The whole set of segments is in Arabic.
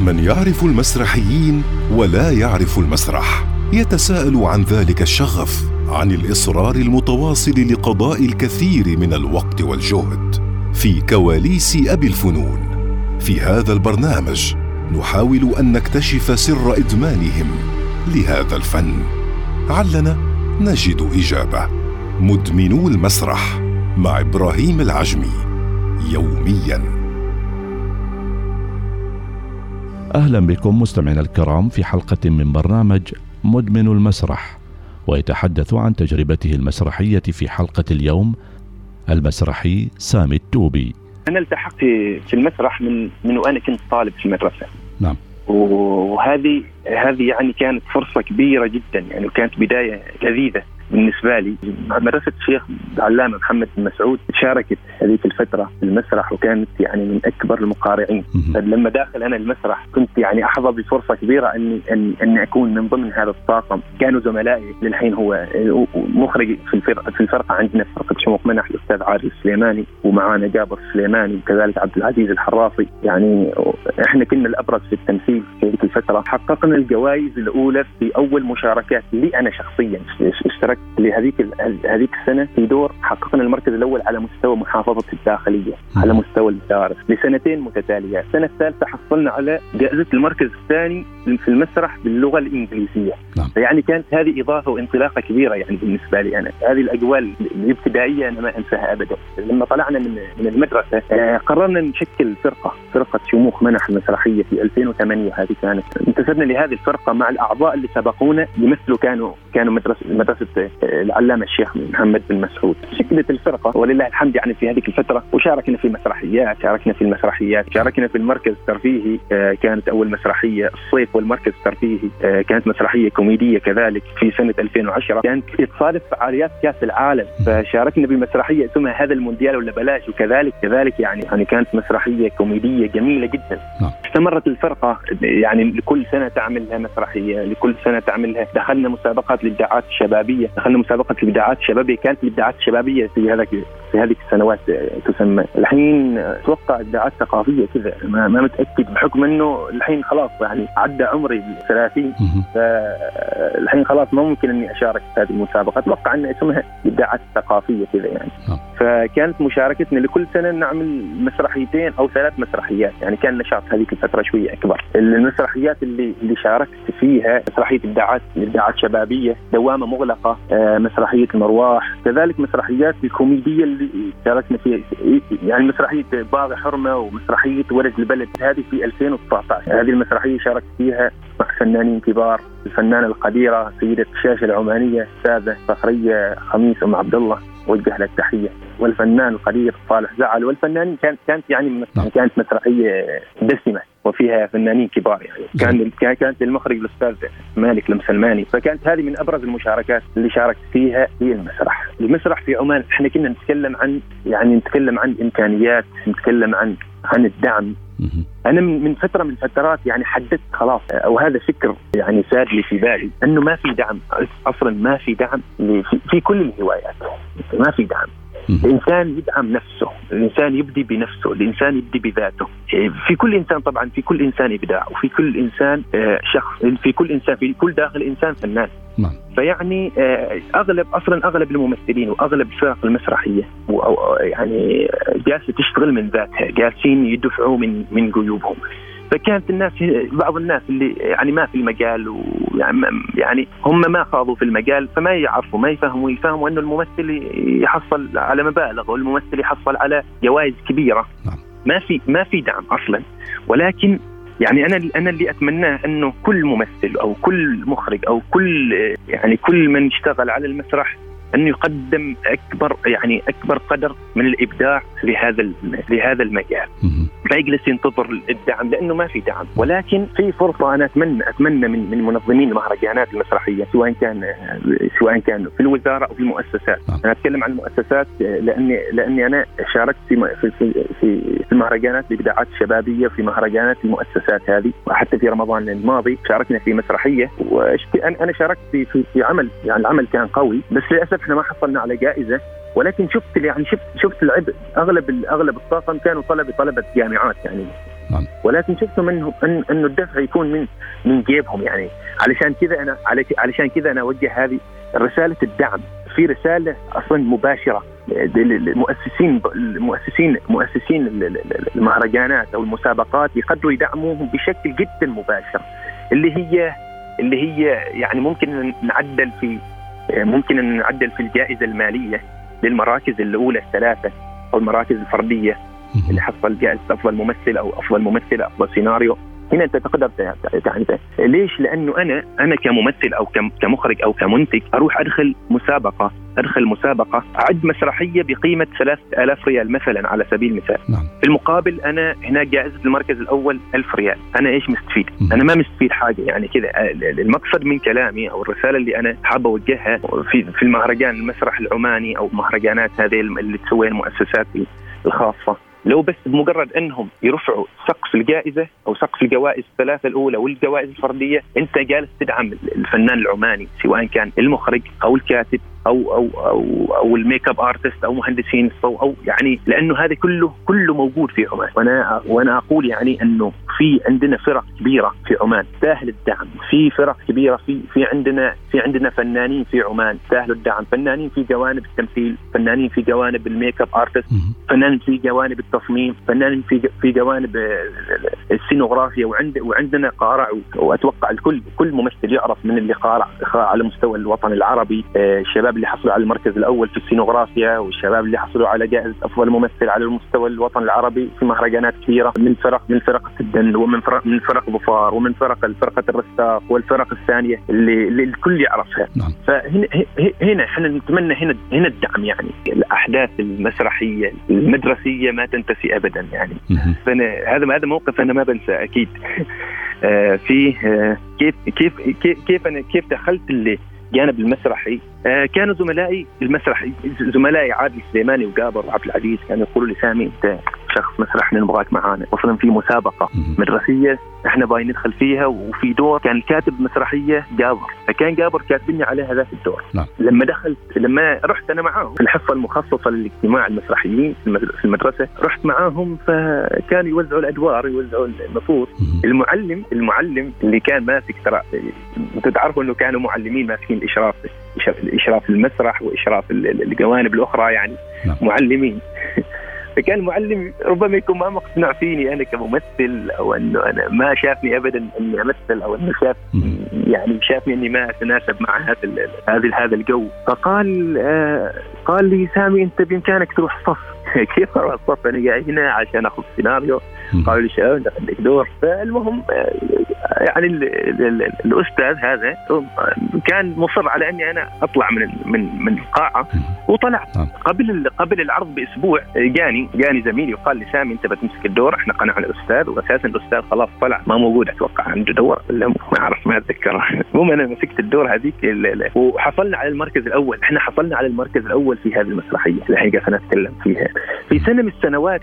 من يعرف المسرحيين ولا يعرف المسرح. يتساءل عن ذلك الشغف عن الإصرار المتواصل لقضاء الكثير من الوقت والجهد. في كواليس أبي الفنون. في هذا البرنامج نحاول أن نكتشف سر إدمانهم لهذا الفن. علنا نجد إجابة. مدمنو المسرح مع إبراهيم العجمي. يوميا. أهلا بكم مستمعينا الكرام في حلقة من برنامج مدمن المسرح ويتحدث عن تجربته المسرحية في حلقة اليوم المسرحي سامي التوبي. أنا التحقت في المسرح من من وأنا كنت طالب في المدرسة. نعم. وهذه هذه يعني كانت فرصة كبيرة جدا يعني وكانت بداية لذيذة. بالنسبة لي مدرسة الشيخ العلامة محمد بن مسعود شاركت هذيك الفترة في المسرح وكانت يعني من أكبر المقارعين. لما داخل أنا المسرح كنت يعني أحظى بفرصة كبيرة اني اني, أني أكون من ضمن هذا الطاقم. كانوا زملائي للحين هو مخرج في الفرقه في الفرقة عندنا فرقة شموخ منح الأستاذ عادل السليماني ومعانا جابر السليماني وكذلك عبد العزيز الحرافي. يعني إحنا كنا الأبرز في التمثيل في هذيك الفترة. حققنا الجوائز الأولى في أول مشاركات لي أنا شخصيا اشتركت لهذيك هذيك السنة في دور حققنا المركز الأول على مستوى محافظة الداخلية على مستوى المدارس لسنتين متتالية، السنة الثالثة حصلنا على جائزة المركز الثاني في المسرح باللغة الإنجليزية. نعم. فيعني كانت هذه إضافة وانطلاقة كبيرة يعني بالنسبة لي أنا، هذه الأجواء الابتدائية أنا ما أنساها ابدا. لما طلعنا من من المدرسة آه قررنا نشكل فرقة، فرقة شموخ منح المسرحيه في 2008 هذه كانت، انتسبنا لهذه الفرقة مع الأعضاء اللي سبقونا يمثلوا كانوا كانوا مدرسه مدرسة العلامة الشيخ محمد بن مسعود. شكلت الفرقة ولله الحمد يعني في هذه الفترة وشاركنا في مسرحيات شاركنا في المسرحيات شاركنا في المركز الترفيهي كانت أول مسرحية الصيف والمركز الترفيهي كانت مسرحية كوميدية كذلك في سنة 2010 كانت تصادف فعاليات كأس العالم فشاركنا بمسرحية اسمها هذا المونديال ولا بلاش وكذلك كذلك يعني يعني كانت مسرحية كوميدية جميلة جدا. استمرت الفرقة يعني لكل سنة تعمل لها مسرحية لكل سنة تعملها. دخلنا مسابقات للابداعات الشبابية دخلنا مسابقة الإبداعات الشبابية كانت الإبداعات الشبابية في هذاك في هذه السنوات تسمى. الحين أتوقع ابداعات ثقافية كذا ما, ما متأكد بحكم إنه الحين خلاص يعني عدى عمري 30 فالحين خلاص ما ممكن إني أشارك في هذه المسابقة. أتوقع ان اسمها ابداعات ثقافيه كذا يعني. فكانت مشاركتنا لكل سنة نعمل مسرحيتين أو ثلاث مسرحيات يعني كان نشاط هذيك الفترة شوية أكبر. المسرحيات اللي اللي شاركت فيها مسرحية ابداعات ابداعات شبابية دوامة مغلقة آه مسرحية المرواح كذلك مسرحيات الكوميدية اللي شاركنا فيها يعني مسرحية باغي حرمة ومسرحية ولد البلد هذه في 2019 هذه المسرحية شاركت فيها مع فنانين كبار الفنانة القديرة سيدة الشاشه العمانية أستاذة فخرية خميس أم عبد الله. وجه لها التحيه والفنان القدير صالح زعل. والفنانين كانت كانت يعني كانت مسرحية دسمة وفيها فنانين كبار يعني. كان كانت للمخرج الأستاذ مالك المسلماني. فكانت هذه من أبرز المشاركات اللي شاركت فيها هي المسرح. المسرح في عمان إحنا كنا نتكلم عن يعني نتكلم عن إمكانيات نتكلم عن عن الدعم. أنا من فترة من الفترات يعني حددت خلاص أو هذا فكر يعني ساد لي في بالي أنه ما في دعم أصلا ما في دعم في كل الهوايات ما في دعم. الإنسان يدعم نفسه، الإنسان يبدي بنفسه، الإنسان يبدي بذاته. في كل إنسان طبعا في كل إنسان إبداع وفي كل إنسان شخص في كل إنسان في كل داخل إنسان فنان. نعم. فيعني أغلب أصلا أغلب الممثلين وأغلب الفرق المسرحية يعني جالسة تشتغل من ذاتها، جالسين يدفعوا من من جيوبهم. فكانت الناس بعض الناس اللي يعني ما في المجال ويعني هم ما خاضوا في المجال فما يعرفوا ما يفهموا يفهموا إنه الممثل يحصل على مبالغ والممثل يحصل على جوائز كبيرة. نعم. ما في ما في دعم أصلا. ولكن يعني أنا أنا اللي أتمناه إنه كل ممثل أو كل مخرج أو كل يعني كل من اشتغل على المسرح انه يقدم أكبر يعني أكبر قدر من الإبداع لهذا لهذا المجال. ما يجلس ينتظر الدعم لأنه ما في دعم. ولكن في فرصة أنا اتمنى أتمنى من من منظمين المهرجانات المسرحية سواء كان سواء كان في الوزارة أو في المؤسسات. أنا أتكلم عن المؤسسات لاني لأني أنا شاركت في في في, في المهرجانات الابداعات الشبابيه في مهرجانات المؤسسات هذه. وحتى في رمضان الماضي شاركنا في مسرحية. أنا شاركت في في, في عمل يعني العمل كان قوي. بس للأسف إحنا ما حصلنا على جائزة. ولكن شفت يعني شفت شفت العبء. أغلب أغلب الطاقم كانوا طلبه طلبة جامعات يعني. نعم. ولكن شفتم انه إنه الدفع يكون من من جيبهم يعني. علشان كذا أنا علشان كذا أنا أوجه هذه رسالة الدعم. في رسالة أصلا مباشرة المؤسسين المؤسسين مؤسسين المهرجانات أو المسابقات يقدروا يدعموهم بشكل جدا مباشر. اللي هي اللي هي يعني ممكن نعدل في ممكن ان نعدل في الجائزة المالية. للمراكز الأولى الثلاثة أو المراكز الفردية اللي حصل جائزه أفضل ممثل أو أفضل ممثلة أفضل سيناريو. هنا أنت تقدر يعني ليش؟ لأنه أنا أنا كممثل أو كمخرج أو كمنتج أروح أدخل مسابقة أدخل مسابقة اعد مسرحية بقيمة 3000 ريال مثلا على سبيل المثال نعم. في المقابل أنا هناك جائزة المركز الأول 1000 ريال أنا إيش مستفيد م. أنا ما مستفيد حاجة يعني كذا المقصد من كلامي أو الرسالة اللي أنا حابه أوجهها في في المهرجان المسرح العماني أو مهرجانات هذه اللي تسويها المؤسسات الخاصة لو بس بمجرد انهم يرفعوا سقف الجائزة أو سقف الجوائز الثلاثة الأولى والجوائز الفردية أنت جالس تدعم الفنان العماني سواء كان المخرج أو الكاتب. أو أو أو أو ال makeup artist أو مهندسين الصوت أو يعني لأنه هذا كله كله موجود في عمان. وأنا وأنا أقول يعني أنه في عندنا فرق كبيرة في عمان تستاهل الدعم. في فرق كبيرة في في عندنا في عندنا فنانين في عمان تستاهلوا الدعم. فنانين في جوانب التمثيل فنانين في جوانب ال makeup artist فنانين في جوانب التصميم فنانين في في جوانب السينوغرافيا. وعند وعندنا قارع وأتوقع الكل كل ممثل يعرف من اللي قارع على مستوى الوطن العربي الشباب الشباب اللي حصلوا على المركز الأول في السينوغرافيا والشباب اللي حصلوا على جائزة أفضل ممثل على المستوى الوطن العربي في مهرجانات كثيره من فرق من فرق الدن ومن فرق من فرق ظفار ومن فرق فرقة الرستاق والفرق الثانية اللي, اللي الكل يعرفها. نعم. فهنا هنا إحنا نتمنى هنا هنا الدعم يعني. الأحداث المسرحية المدرسية ما تنتسي ابدا يعني. فانا هذا هذا موقف أنا ما بنساه أكيد. آه فيه آه كيف كيف كيف كيف أنا كيف دخلت اللي الجانب المسرحي؟ كانوا زملائي المسرح زملائي عادل سليماني وقابر وعبد العزيز كانوا يقولوا لي سامي أنت شخص مسرح نبغاك معانا. أصلا في مسابقة مدرسية إحنا باين ندخل فيها وفي دور كان الكاتب مسرحية جابر فكان جابر كاتبني عليها ذاك الدور. نعم. لما دخلت لما رحت أنا معاهم في الحصة المخصصة لاجتماع المسرحيين في المدرسة رحت معاهم فكانوا يوزعوا الأدوار يوزعوا النصوص المعلم المعلم اللي كان ماسك ترى أنتم تعرفوا إنه كانوا معلمين ماسكين الاشراف اشراف المسرح وإشراف الجوانب الأخرى يعني نعم. معلمين. فكان المعلم ربما يكون ما مقتنع فيني أنا كممثل أو أنه أنا ما شافني ابدا إني أمثل أو أنه شاف يعني شافني إني ما أتناسب مع هذا هذا هذا الجو. فقال آه قال لي سامي أنت بإمكانك تروح صف كيف أروح الصف؟ أنا قاعد هنا عشان أخذ سيناريو قالوا لي شباب دور؟ فالمهم يعني الأستاذ هذا كان مصر على أني أنا أطلع من من من القاعة وطلعت نعم. قبل قبل العرض بأسبوع جاني جاني زميلي وقال لي سامي أنت بتمسك الدور إحنا قنعنا الأستاذ واساسا الأستاذ خلاص طلع ما موجود أتوقع عنده دور. ولا ما أعرف ما اتذكر المهم أنا مسكت الدور هذيك وحصلنا على المركز الأول. إحنا حصلنا على المركز الأول في هذه المسرحية الحقيقة أنا اتكلم فيها. في سنة من السنوات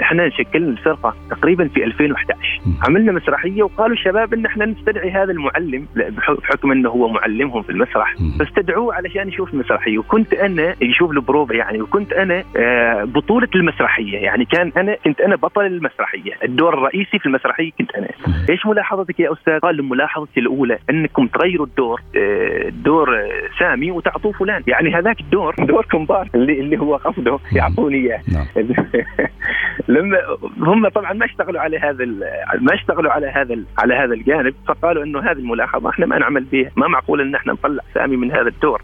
إحنا شكلنا الفرقة تقريبا في 2011 عملنا مسرحية وقالوا الشباب إن إحنا نستدعي هذا المعلم بحكم إنه هو معلمهم في المسرح. فاستدعوه علشان يشوف المسرحية. وكنت أنا يشوف البروفا يعني وكنت أنا آه، بطولة المسرحية. يعني كان أنا كنت أنا بطل المسرحية. الدور الرئيسي في المسرحية كنت أنا. إيش ملاحظتك يا أستاذ؟ قال ملاحظتي الأولى أنكم تغيروا الدور آه، دور آه، سامي وتعطوه فلان. يعني هذاك الدور دور كومبار اللي اللي هو قصده. يعطوني إياه. نعم. لما هم طبعا ما اشتغلوا على هذا ما اشتغلوا على هذا على هذا الجانب فقالوا إنه هذه الملاحظة إحنا ما نعمل بها ما معقول إن إحنا نطلع سامي من هذا الدور.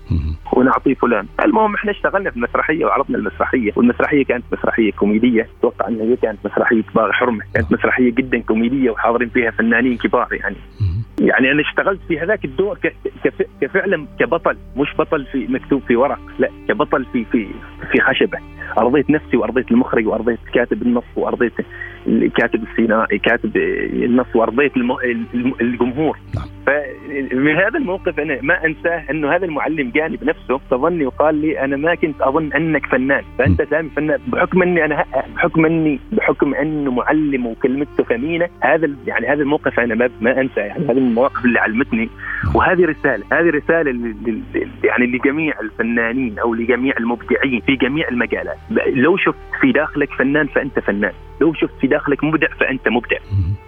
ونعطيه فلان. المهم إحنا اشتغلنا في المسرحية وعرضنا المسرحية والمسرحية كانت مسرحية كوميدية. أتوقع إن هي كانت مسرحية باغ حرمة. كانت مسرحية جدا كوميدية وحاضرين فيها فنانين كبار يعني. يعني أنا اشتغلت في هذاك الدور كفعلا كبطل. مش بطل في مكتوب في ورق لا كبطل في في في خشبة. أرضيت نفسي وأرضيت المخرج وأرضيت كاتب النص وأرضيت كاتب السيناري كاتب النص وأرضيت الجمهور. نعم. فمن هذا الموقف أنا ما انساه أنه هذا المعلم جاني بنفسه تظني وقال لي أنا ما كنت أظن أنك فنان فأنت سامي فنان بحكم أني أنا بحكم أني بحكم أنه معلم وكلمته ثمينة هذا يعني هذا الموقف أنا ما, ما أنسى يعني هذه المواقف اللي علمتني. وهذه رسالة هذه رسالة يعني لجميع الفنانين أو لجميع المبدعين في جميع المجالات. لو شفت في داخلك فنان فأنت فنان. لو شفت في داخلك مبدع فأنت مبدع.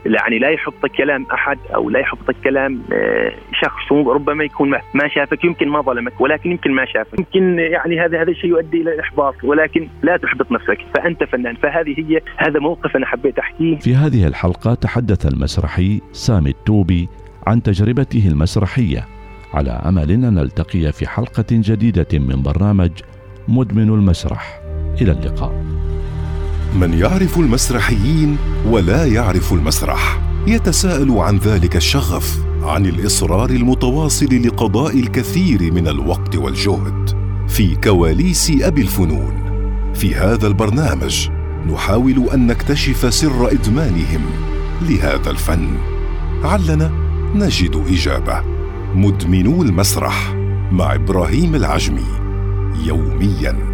يعني لا يحبطك كلام أحد أو لا يحبطك كلام آه، شخص ربما يكون ما شافك يمكن ما ظلمك ولكن يمكن ما شافك. يمكن يعني هذا هذا الشيء يؤدي إلى الإحباط ولكن لا تحبط نفسك فأنت فنان. فهذه هي هذا موقف أنا حبيت أحكيه. في هذه الحلقة تحدث المسرحي سامي التوبي عن تجربته المسرحية. على أمل أن نلتقي في حلقة جديدة من برنامج مدمن المسرح. إلى اللقاء. من يعرف المسرحيين ولا يعرف المسرح. يتساءل عن ذلك الشغف عن الإصرار المتواصل لقضاء الكثير من الوقت والجهد. في كواليس أبي الفنون. في هذا البرنامج نحاول أن نكتشف سر إدمانهم لهذا الفن. علنا نجد إجابة. مدمنو المسرح مع إبراهيم العجمي يوميا.